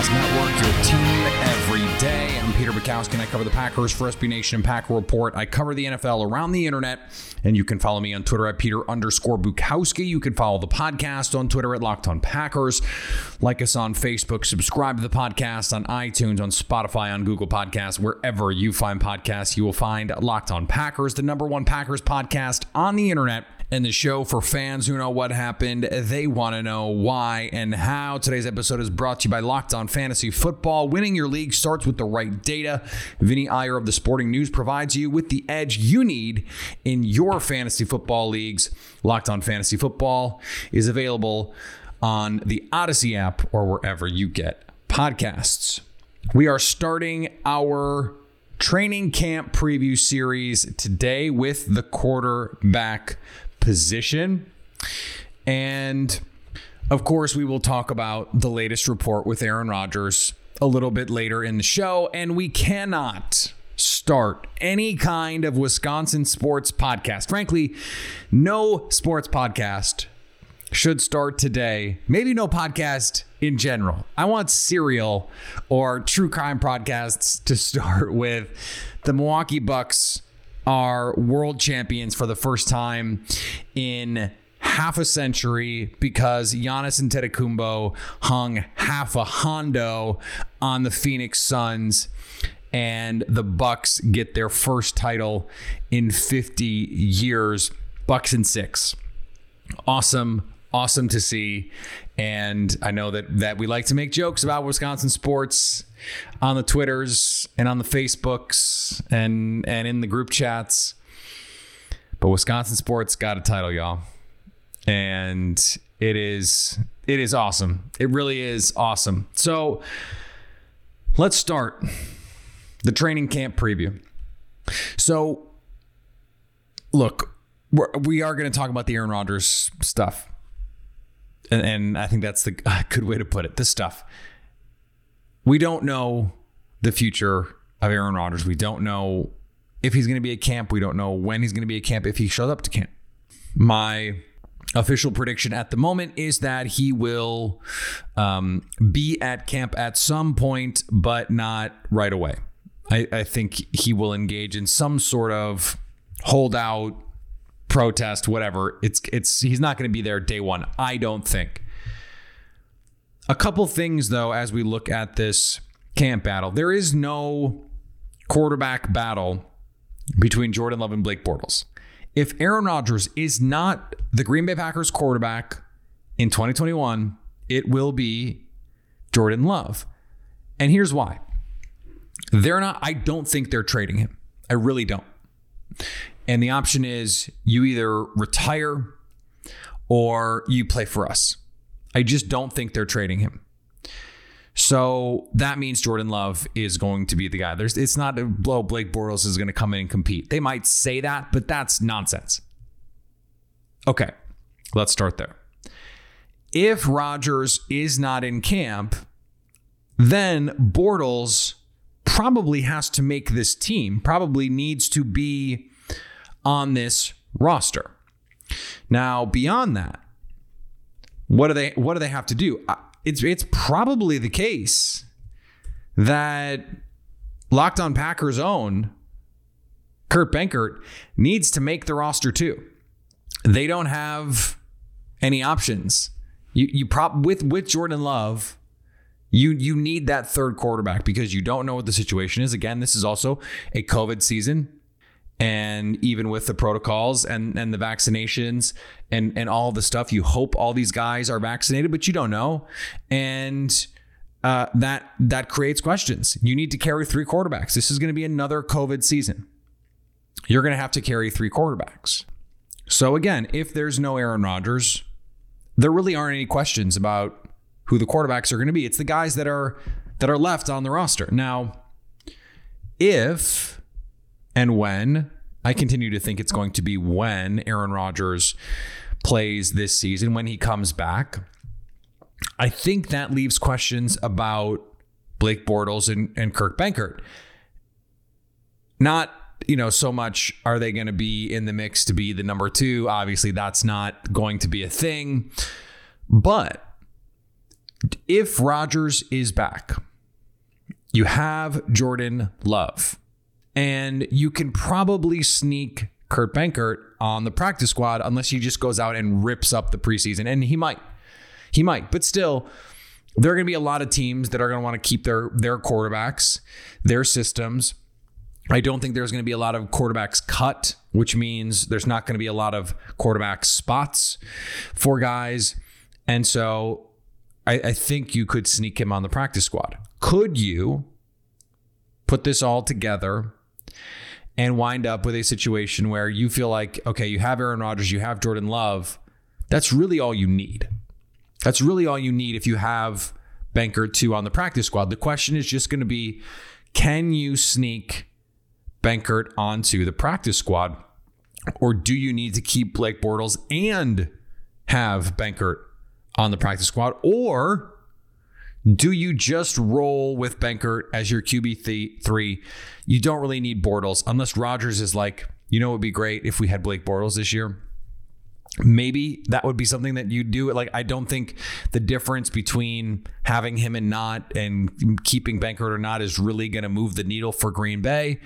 Podcast Network, your team every day. I'm Peter Bukowski, and I cover the Packers for SB Nation and Packer Report. I cover the NFL around the internet, and you can follow me on Twitter at Peter underscore Bukowski. You can follow the podcast on Twitter at Locked On Packers. Like us on Facebook, subscribe to the podcast on iTunes, on Spotify, on Google Podcasts, wherever you find podcasts, you will find Locked On Packers, the number one Packers podcast on the internet and the show for fans who know what happened. They want to know why and how. Today's episode is brought to you by Locked On Fantasy Football. Winning your league starts with the right data. Vinny Iyer of the Sporting News provides you with the edge you need in your fantasy football leagues. Locked On Fantasy Football is available on the Odyssey app or wherever you get podcasts. We are starting our training camp preview series today with the quarterback position. And of course, we will talk about the latest report with Aaron Rodgers a little bit later in the show. And we cannot start any kind of Wisconsin sports podcast. Frankly, no sports podcast should start today. Maybe no podcast in general. I want serial or true crime podcasts to start with the Milwaukee Bucks are world champions for the first time in half a century because Giannis and Antetokounmpo hung half a hondo on the Phoenix Suns and the Bucks get their first title in 50 years. Bucks and 6 awesome awesome to see. And i know that that we like to make jokes about wisconsin sports on the twitters and on the facebooks and and in the group chats. But wisconsin sports got a title y'all. And it is it is awesome. It really is awesome. So let's start the training camp preview. So look, we're, we are going to talk about the Aaron Rodgers stuff. And, and I think that's the good way to put it. This stuff. We don't know the future of Aaron Rodgers. We don't know if he's going to be at camp. We don't know when he's going to be at camp, if he shows up to camp. My official prediction at the moment is that he will um, be at camp at some point, but not right away. I, I think he will engage in some sort of holdout protest whatever it's it's he's not going to be there day 1 I don't think. A couple things though as we look at this camp battle. There is no quarterback battle between Jordan Love and Blake Bortles. If Aaron Rodgers is not the Green Bay Packers quarterback in 2021 it will be Jordan Love. And here's why. They're not I don't think they're trading him. I really don't and the option is you either retire or you play for us. I just don't think they're trading him. So that means Jordan Love is going to be the guy. There's it's not a blow Blake Bortles is going to come in and compete. They might say that, but that's nonsense. Okay. Let's start there. If Rodgers is not in camp, then Bortles probably has to make this team, probably needs to be on this roster. Now, beyond that, what do they what do they have to do? Uh, It's it's probably the case that Locked On Packers own Kurt Benkert needs to make the roster too. They don't have any options. You you prop with with Jordan Love, you you need that third quarterback because you don't know what the situation is. Again, this is also a COVID season. And even with the protocols and, and the vaccinations and, and all the stuff, you hope all these guys are vaccinated, but you don't know. And uh, that that creates questions. You need to carry three quarterbacks. This is going to be another COVID season. You're going to have to carry three quarterbacks. So again, if there's no Aaron Rodgers, there really aren't any questions about who the quarterbacks are going to be. It's the guys that are that are left on the roster. Now, if and when I continue to think it's going to be when Aaron Rodgers plays this season when he comes back, I think that leaves questions about Blake Bortles and, and Kurt Benkert. Not, you know, so much are they going to be in the mix to be the number two? Obviously, that's not going to be a thing. But if Rodgers is back, you have Jordan Love, and you can probably sneak Kurt Benkert on the practice squad unless he just goes out and rips up the preseason. And he might. He might. But still, there are going to be a lot of teams that are going to want to keep their their quarterbacks, their systems. I don't think there's going to be a lot of quarterbacks cut, which means there's not going to be a lot of quarterback spots for guys. And so I, I think you could sneak him on the practice squad. Could you put this all together and wind up with a situation where you feel like, okay, you have Aaron Rodgers, you have Jordan Love. That's really all you need. That's really all you need if you have Benkert 2 on the practice squad. The question is just going to be can you sneak Benkert onto the practice squad? Or do you need to keep Blake Bortles and have Benkert on the practice squad? Or do you just roll with Benkert as your QB th- three? You don't really need Bortles unless Rodgers is like, you know, it would be great if we had Blake Bortles this year. Maybe that would be something that you do. Like, I don't think the difference between having him and not and keeping Benkert or not is really going to move the needle for Green Bay.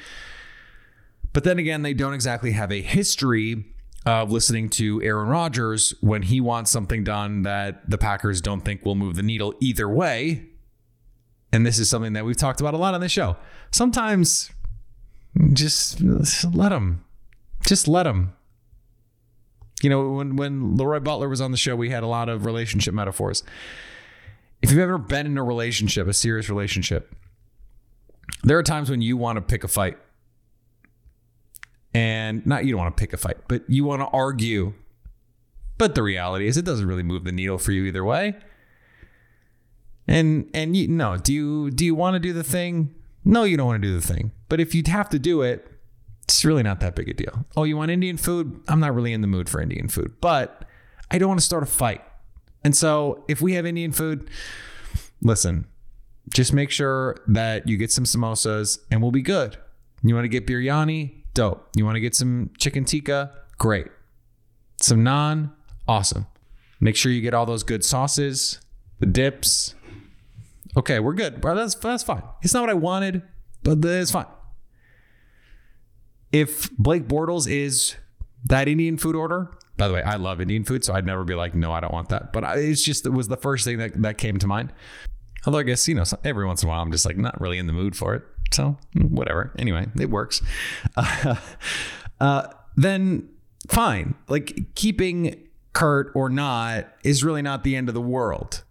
But then again, they don't exactly have a history of listening to Aaron Rodgers when he wants something done that the Packers don't think will move the needle either way. And this is something that we've talked about a lot on the show. Sometimes just, just let them. Just let them. You know, when when Leroy Butler was on the show, we had a lot of relationship metaphors. If you've ever been in a relationship, a serious relationship, there are times when you want to pick a fight and not you don't want to pick a fight, but you want to argue. But the reality is, it doesn't really move the needle for you either way. And and you no, do you do you want to do the thing? No, you don't want to do the thing. But if you have to do it, it's really not that big a deal. Oh, you want Indian food? I'm not really in the mood for Indian food, but I don't want to start a fight. And so if we have Indian food, listen, just make sure that you get some samosas and we'll be good. You want to get biryani? Dope. You want to get some chicken tikka? Great. Some naan? Awesome. Make sure you get all those good sauces, the dips. Okay, we're good. That's that's fine. It's not what I wanted, but it's fine. If Blake Bortles is that Indian food order, by the way, I love Indian food, so I'd never be like, no, I don't want that. But I, it's just it was the first thing that that came to mind. Although I guess you know every once in a while I'm just like not really in the mood for it. So whatever. Anyway, it works. Uh, uh, then fine. Like keeping Kurt or not is really not the end of the world.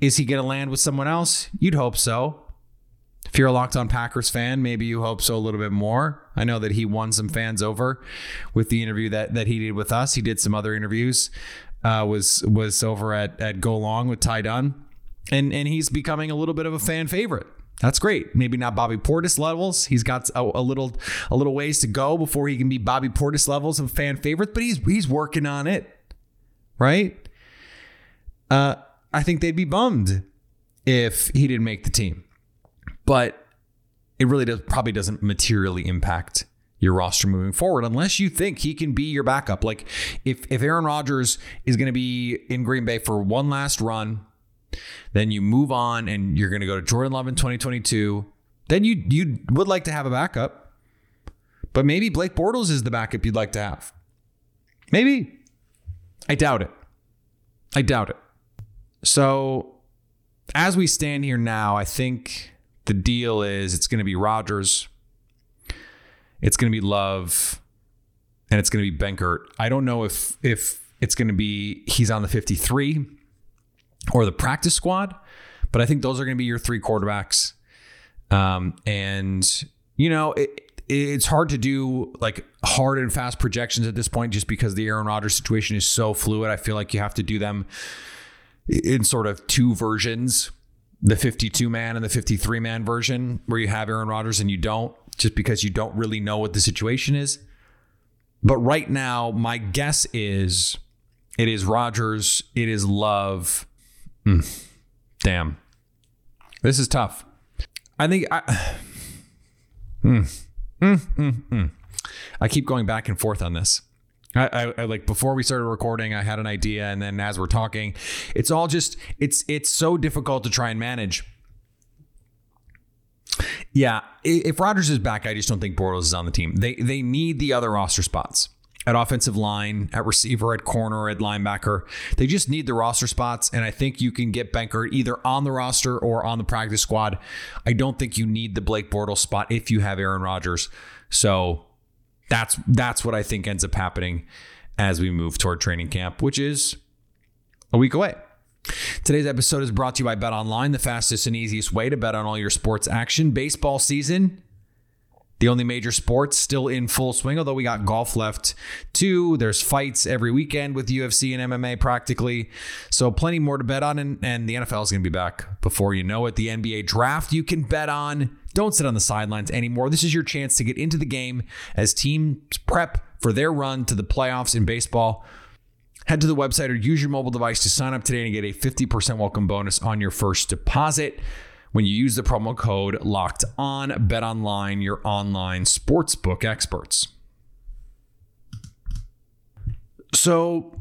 Is he going to land with someone else? You'd hope so. If you're a Locked On Packers fan, maybe you hope so a little bit more. I know that he won some fans over with the interview that that he did with us. He did some other interviews. Uh, was was over at at Go Long with Ty Dunne, and and he's becoming a little bit of a fan favorite. That's great. Maybe not Bobby Portis levels. He's got a, a, little a little ways to go before he can be Bobby Portis levels of fan favorites, but he's he's working on it, right? Uh, I think they'd be bummed if he didn't make the team, but it really does probably doesn't materially impact your roster moving forward unless you think he can be your backup. Like if if Aaron Rodgers is going to be in Green Bay for one last run then you move on and you're going to go to Jordan Love in 2022. Then you you would like to have a backup, but maybe Blake Bortles is the backup you'd like to have. Maybe. I doubt it. I doubt it. So, as we stand here now, I think the deal is it's going to be Rodgers, it's going to be Love, and it's going to be Benkert. I don't know if if it's going to be he's on the 53 or the practice squad. But I think those are going to be your three quarterbacks. Um, and, you know, it, it's hard to do like hard and fast projections at this point just because the Aaron Rodgers situation is so fluid. I feel like you have to do them in sort of two versions the 52 man and the 53 man version where you have Aaron Rodgers and you don't just because you don't really know what the situation is. But right now, my guess is It is Rodgers. It is Love. Mm. Damn. This is tough. I think I. Mm. Mm, I keep going back and forth on this. I, I, I, like before we started recording, I had an idea, and then as we're talking, it's all just it's it's so difficult to try and manage. Yeah, if Rodgers is back, I just don't think Bortles is on the team. They they need the other roster spots at offensive line, at receiver, at corner, at linebacker. They just need the roster spots, and I think you can get Benkert either on the roster or on the practice squad. I don't think you need the Blake Bortles spot if you have Aaron Rodgers. So that's that's what I think ends up happening as we move toward training camp, which is a week away. Today's episode is brought to you by Bet Online, the fastest and easiest way to bet on all your sports action. Baseball season, the only major sports still in full swing, although we got golf left too. There's fights every weekend with UFC and MMA practically. So plenty more to bet on. And, and the NFL is going to be back before you know it. The NBA draft you can bet on. Don't sit on the sidelines anymore. This is your chance to get into the game as teams prep for their run to the playoffs in baseball. Head to the website or use your mobile device to sign up today and get a 50% welcome bonus on your first deposit when you use the promo code locked on bet online your online sportsbook experts. So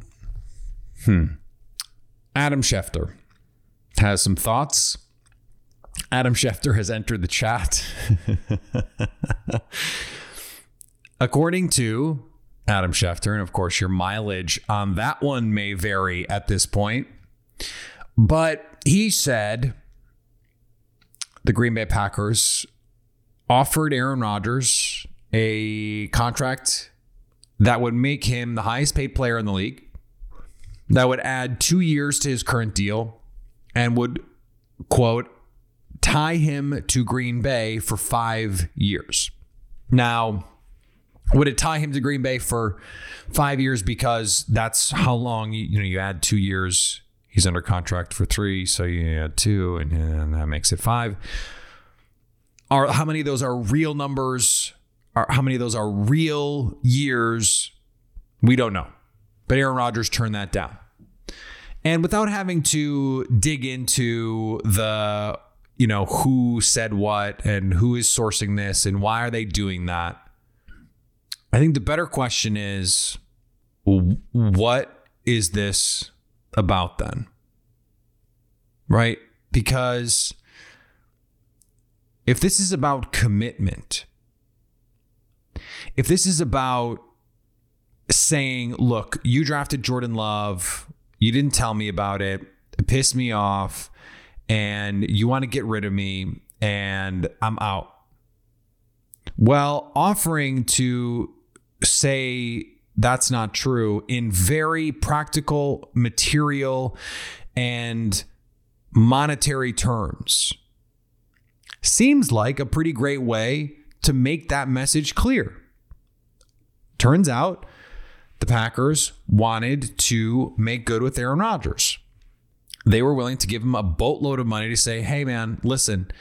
hmm adam schefter has some thoughts. Adam schefter has entered the chat. According to adam schefter and of course your mileage on that one may vary at this point but he said the Green Bay Packers offered Aaron Rodgers a contract that would make him the highest paid player in the league, that would add two years to his current deal, and would, quote, tie him to Green Bay for five years. Now, would it tie him to Green Bay for five years because that's how long you, know you add two years He's under contract for three, so you add two, and, and that makes it five. Are how many of those are real numbers? Are how many of those are real years? We don't know. But Aaron Rodgers turned that down. And without having to dig into the, you know, who said what and who is sourcing this and why are they doing that? I think the better question is what is this about then. Right? Because if this is about commitment, if this is about saying, look, you drafted Jordan Love, you didn't tell me about it, it pissed me off, and you want to get rid of me, and I'm out. Well, offering to say that's not true in very practical, material, and monetary terms. Seems like a pretty great way to make that message clear. Turns out the Packers wanted to make good with Aaron Rodgers. They were willing to give him a boatload of money to say, hey, man, listen,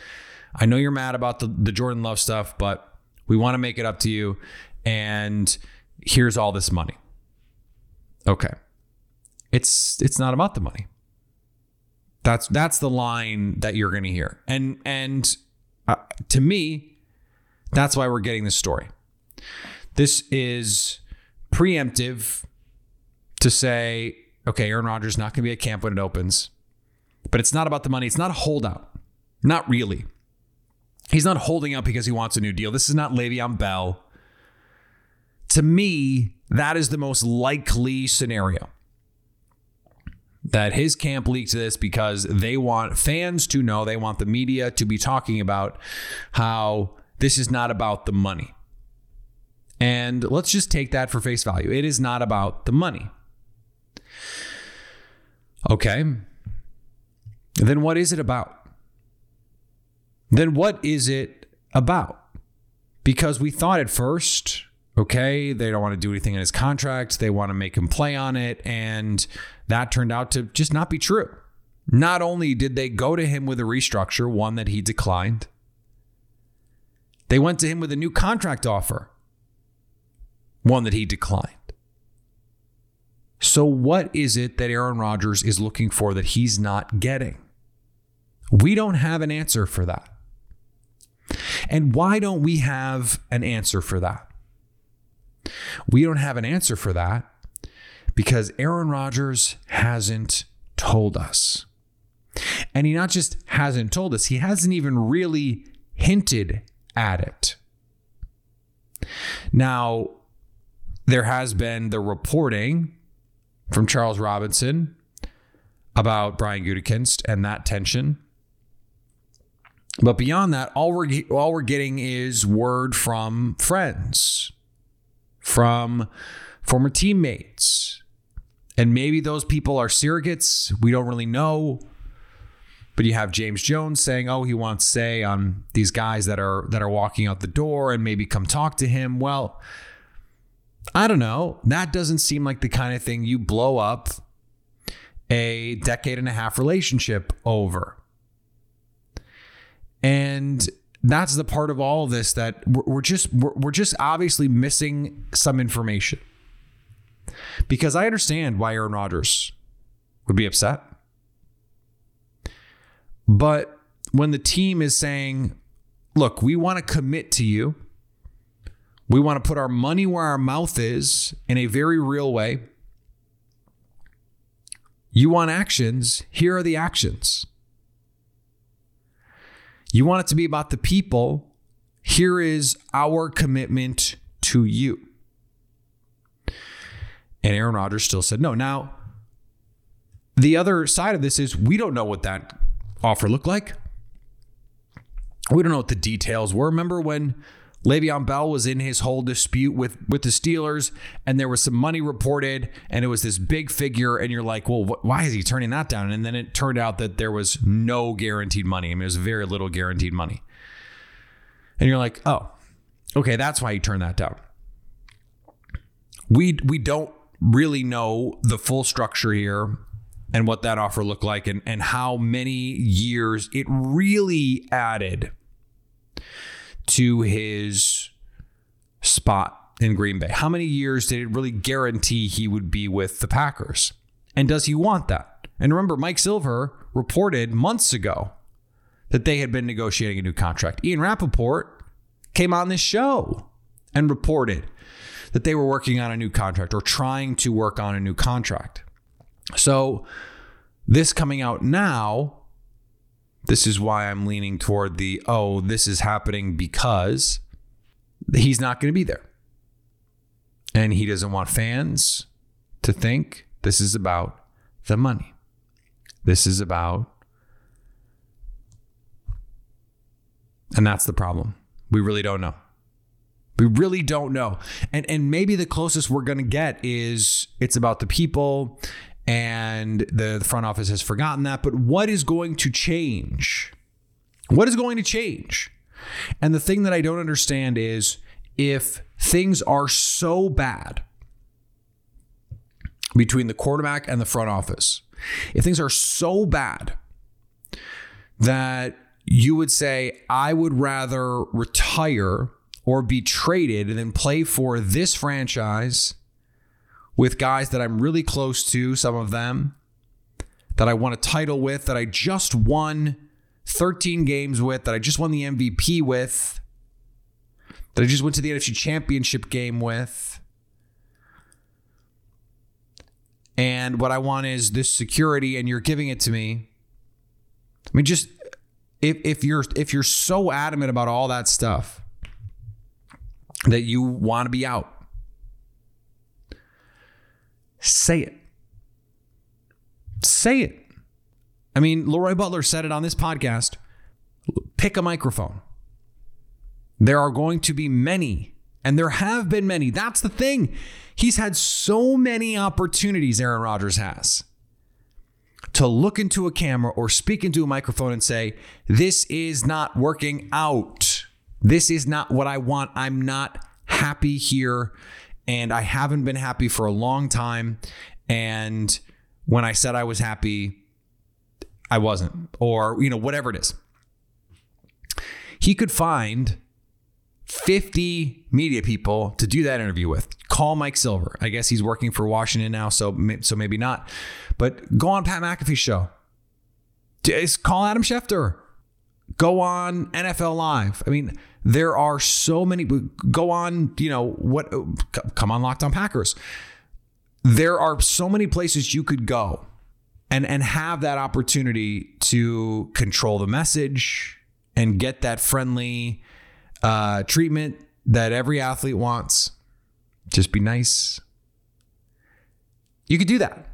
I know you're mad about the, the Jordan Love stuff, but we want to make it up to you. And here's all this money. Okay. It's it's not about the money. That's that's the line that you're going to hear. And and uh, to me, that's why we're getting this story. This is preemptive to say, okay, Aaron Rodgers not going to be at camp when it opens. But it's not about the money. It's not a holdout. Not really. He's not holding out because he wants a new deal. This is not Le'Veon Bell to me, that is the most likely scenario. That his camp leaked this because they want fans to know, they want the media to be talking about how this is not about the money. And let's just take that for face value. It is not about the money. Okay. Then what is it about? Then what is it about? Because we thought at first okay. They don't want to do anything in his contract. They want to make him play on it. And that turned out to just not be true. Not only did they go to him with a restructure, one that he declined, they went to him with a new contract offer, one that he declined. So, what is it that Aaron Rodgers is looking for that he's not getting? We don't have an answer for that. And why don't we have an answer for that? We don't have an answer for that because Aaron Rodgers hasn't told us. And he not just hasn't told us, he hasn't even really hinted at it. Now, there has been the reporting from Charles Robinson about Brian Gutekunst and that tension. But beyond that, all we're all we're getting is word from friends, from former teammates, and maybe those people are surrogates. We don't really know. But you have James Jones saying, "Oh, he wants say on these guys that are that are walking out the door and maybe come talk to him." Well, I don't know. That doesn't seem like the kind of thing you blow up a decade and a half relationship over. And that's the part of all of this that we're just we're just obviously missing some information. Because I understand why Aaron Rodgers would be upset. But when the team is saying, look, we want to commit to you, we want to put our money where our mouth is in a very real way. You want actions, here are the actions. You want it to be about the people. Here is our commitment to you. And Aaron Rodgers still said no. Now, the other side of this is we don't know what that offer looked like. We don't know what the details were. Remember when Le'Veon Bell was in his whole dispute with with the Steelers, and there was some money reported, and it was this big figure, and you're like, well, wh- why is he turning that down? And then it turned out that there was no guaranteed money. I mean, it was very little guaranteed money, and you're like, oh, okay, that's why he turned that down. We we don't really know the full structure here and what that offer looked like and, and how many years it really added to his spot in Green Bay? How many years did it really guarantee he would be with the Packers? And does he want that? And remember, Mike Silver reported months ago that they had been negotiating a new contract. Ian Rapoport came on this show and reported that they were working on a new contract or trying to work on a new contract. So, this coming out now this is why I'm leaning toward the oh, this is happening because he's not going to be there. And he doesn't want fans to think this is about the money. This is about and that's the problem. We really don't know. We really don't know. And and maybe the closest we're going to get is it's about the people and the, front office has forgotten that. But what is going to change? What is going to change? And the thing that I don't understand is if things are so bad between the quarterback and the front office, if things are so bad that you would say, I would rather retire or be traded than play for this franchise with guys that I'm really close to, some of them that I won a title with, that I just won 13 games with, that I just won the MVP with, that I just went to the NFC Championship game with. And what I want is this security, and you're giving it to me. I mean, just if, if you're if you're so adamant about all that stuff that you want to be out, Say it. Say it. I mean, Leroy Butler said it on this podcast. Pick a microphone. There are going to be many, and there have been many. That's the thing. He's had so many opportunities, Aaron Rodgers has, to look into a camera or speak into a microphone and say, This is not working out. This is not what I want. I'm not happy here and I haven't been happy for a long time. And when I said I was happy, I wasn't, or, you know, whatever it is. He could find 50 media people to do that interview with, call Mike Silver. I guess he's working for Washington now, so so maybe not. But go on Pat McAfee's show. Just call Adam Schefter. Go on NFL Live. I mean, there are so many. Go on, you know what? Come on, Locked On Packers. There are so many places you could go and and have that opportunity to control the message and get that friendly uh, treatment that every athlete wants. Just be nice. You could do that.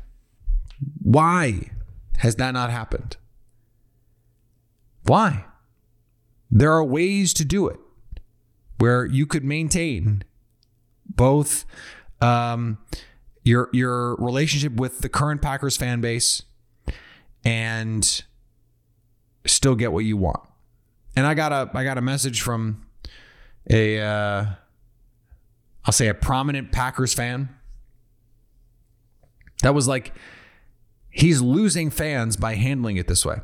Why has that not happened? Why? There are ways to do it where you could maintain both um, your your relationship with the current Packers fan base and still get what you want. And I got a I got a message from a uh, I'll say a prominent Packers fan that was like he's losing fans by handling it this way.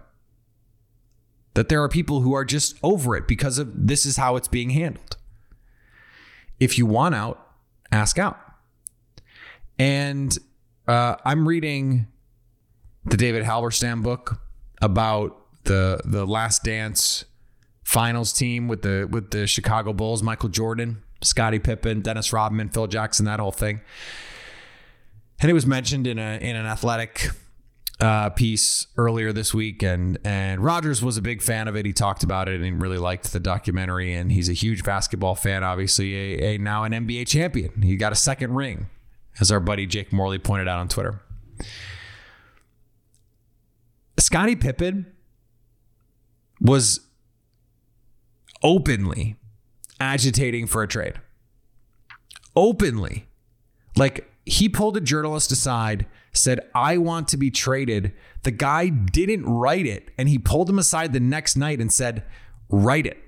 That there are people who are just over it because of this is how it's being handled. If you want out, ask out. And uh, I'm reading the David Halberstam book about the the Last Dance finals team with the with the Chicago Bulls, Michael Jordan, Scottie Pippen, Dennis Rodman, Phil Jackson, that whole thing. And it was mentioned in a in an athletic uh, piece earlier this week, and and Rodgers was a big fan of it. He talked about it and he really liked the documentary. And he's a huge basketball fan, obviously, a, a now an NBA champion. He got a second ring, as our buddy Jake Morley pointed out on Twitter. Scottie Pippen was openly agitating for a trade. Openly. Like he pulled a journalist aside, said, I want to be traded. The guy didn't write it. And he pulled him aside the next night and said, Write it.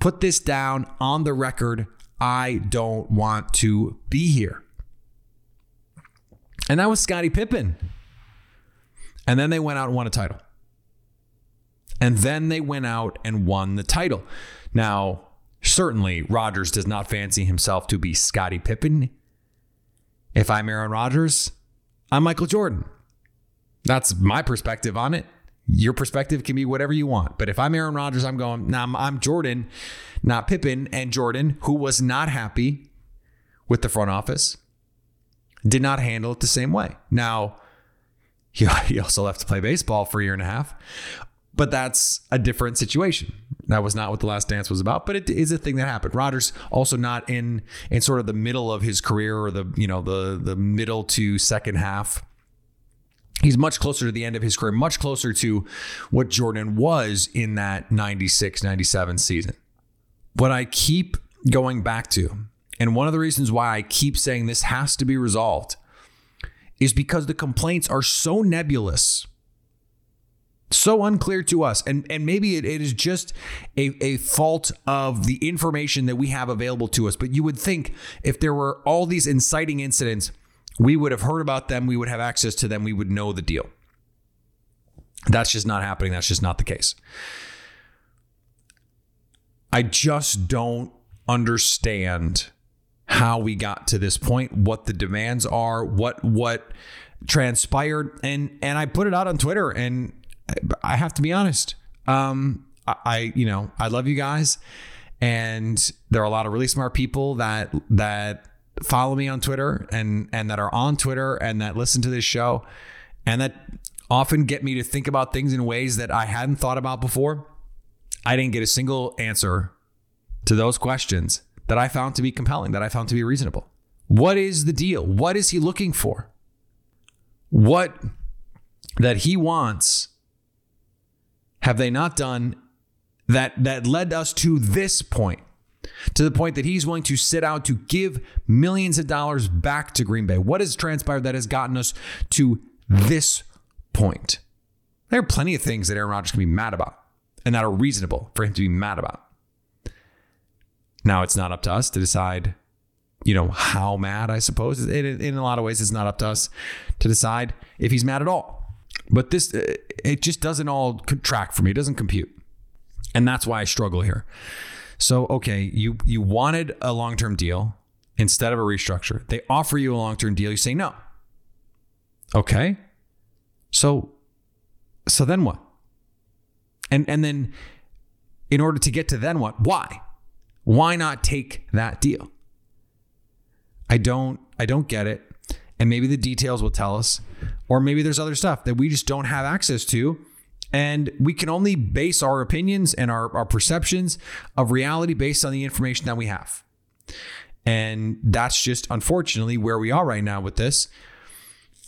Put this down on the record. I don't want to be here. And that was Scottie Pippen. And then they went out and won a title. And then they went out and won the title. Now, certainly Rodgers does not fancy himself to be Scottie Pippen. If I'm Aaron Rodgers, I'm Michael Jordan. That's my perspective on it. Your perspective can be whatever you want. But if I'm Aaron Rodgers, I'm going, nah, I'm, Jordan, not Pippen. And Jordan, who was not happy with the front office, did not handle it the same way. Now, he also left to play baseball for a year and a half, but that's a different situation. That was not what the last dance was about, but it is a thing that happened. Rodgers also not in in sort of the middle of his career or the you know the the middle to second half. He's much closer to the end of his career, much closer to what Jordan was in that 96 97 season. What I keep going back to, and one of the reasons why I keep saying this has to be resolved, is because the complaints are so nebulous so unclear to us. And and maybe it, it is just a, a fault of the information that we have available to us. But you would think if there were all these inciting incidents we would have heard about them we would have access to them we would know the deal. That's just not happening. That's just not the case. I just don't understand how we got to this point what the demands are what what transpired. And and I put it out on Twitter and I have to be honest. Um, I, I, you know, I love you guys, and there are a lot of really smart people that that follow me on Twitter and and that are on Twitter and that listen to this show, and that often get me to think about things in ways that I hadn't thought about before. I didn't get a single answer to those questions that I found to be compelling, that I found to be reasonable. What is the deal? What is he looking for? What that he wants have they not done that that led us to this point? To the point that he's willing to sit out to give millions of dollars back to Green Bay. What has transpired that has gotten us to this point? There are plenty of things that Aaron Rodgers can be mad about and that are reasonable for him to be mad about. Now, it's not up to us to decide, you know, how mad, I suppose. In a lot of ways, it's not up to us to decide if he's mad at all. But this, uh, it just doesn't all track for me. It doesn't compute. And that's why I struggle here. So, okay, you you wanted a long-term deal instead of a restructure. They offer you a long term deal. You say no. Okay. So, so then what? And and then, in order to get to then what? Why? Why not take that deal? I don't I don't get it. And maybe the details will tell us, or maybe there's other stuff that we just don't have access to. And we can only base our opinions and our, our perceptions of reality based on the information that we have. And that's just unfortunately where we are right now with this.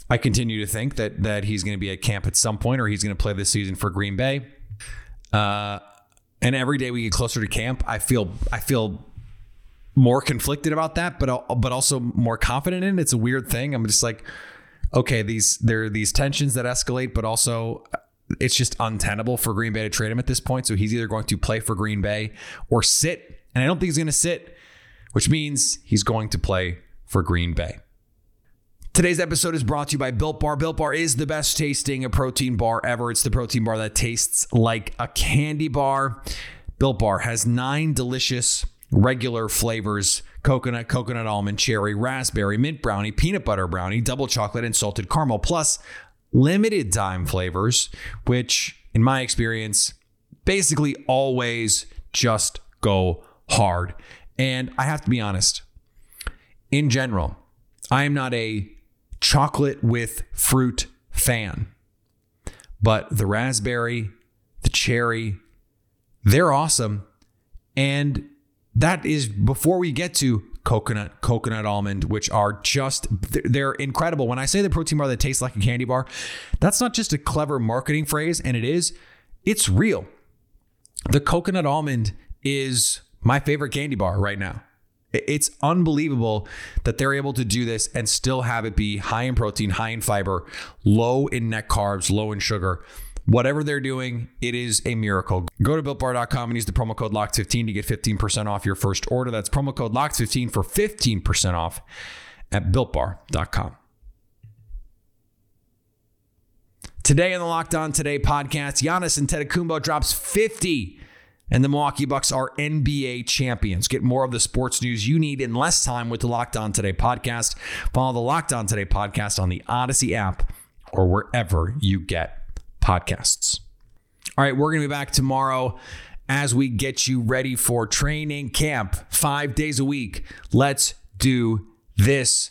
I continue to think that that he's going to be at camp at some point, or he's going to play this season for Green Bay. Uh, and every day we get closer to camp, I feel I feel more conflicted about that, but but also more confident in it. It's a weird thing. I'm just like, okay, these there are these tensions that escalate, but also uh, it's just untenable for Green Bay to trade him at this point. So he's either going to play for Green Bay or sit, and I don't think he's going to sit, which means he's going to play for Green Bay. Today's episode is brought to you by Built Bar. Built Bar is the best tasting protein bar ever. It's the protein bar that tastes like a candy bar. Built Bar has nine delicious regular flavors coconut, coconut almond, cherry, raspberry, mint brownie, peanut butter brownie, double chocolate, and salted caramel, plus limited time flavors, which, in my experience, basically always just go hard. And I have to be honest, in general, I am not a chocolate with fruit fan. But the raspberry, the cherry, they're awesome. And that is before we get to coconut, coconut almond, which are just, they're incredible. When I say the protein bar that tastes like a candy bar, that's not just a clever marketing phrase, and it is, it's real. The coconut almond is my favorite candy bar right now. It's unbelievable that they're able to do this and still have it be high in protein, high in fiber, low in net carbs, low in sugar. Whatever they're doing, it is a miracle. Go to builtbar.com and use the promo code LOCKED15 to get 15% off your first order. That's promo code LOCKED15 for 15% off at builtbar.com. Today on the Locked On Today podcast, Giannis Antetokounmpo drops 50 and the Milwaukee Bucks are NBA champions. Get more of the sports news you need in less time with the Locked On Today podcast. Follow the Locked On Today podcast on the Odyssey app or wherever you get podcasts. All right, we're going to be back tomorrow as we get you ready for training camp five days a week. Let's do this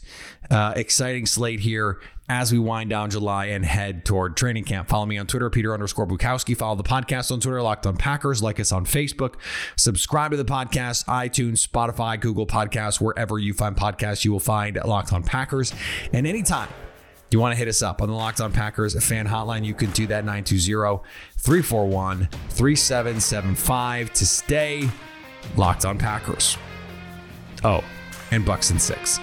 uh, exciting slate here as we wind down July and head toward training camp. Follow me on Twitter, Peter underscore Bukowski. Follow the podcast on Twitter, Locked on Packers. Like us on Facebook. Subscribe to the podcast, iTunes, Spotify, Google Podcasts, wherever you find podcasts, you will find Locked on Packers. And anytime you want to hit us up on the Locked on Packers fan hotline, you can do that 920 341 3775 to stay Locked on Packers. Oh, and Bucks and Six.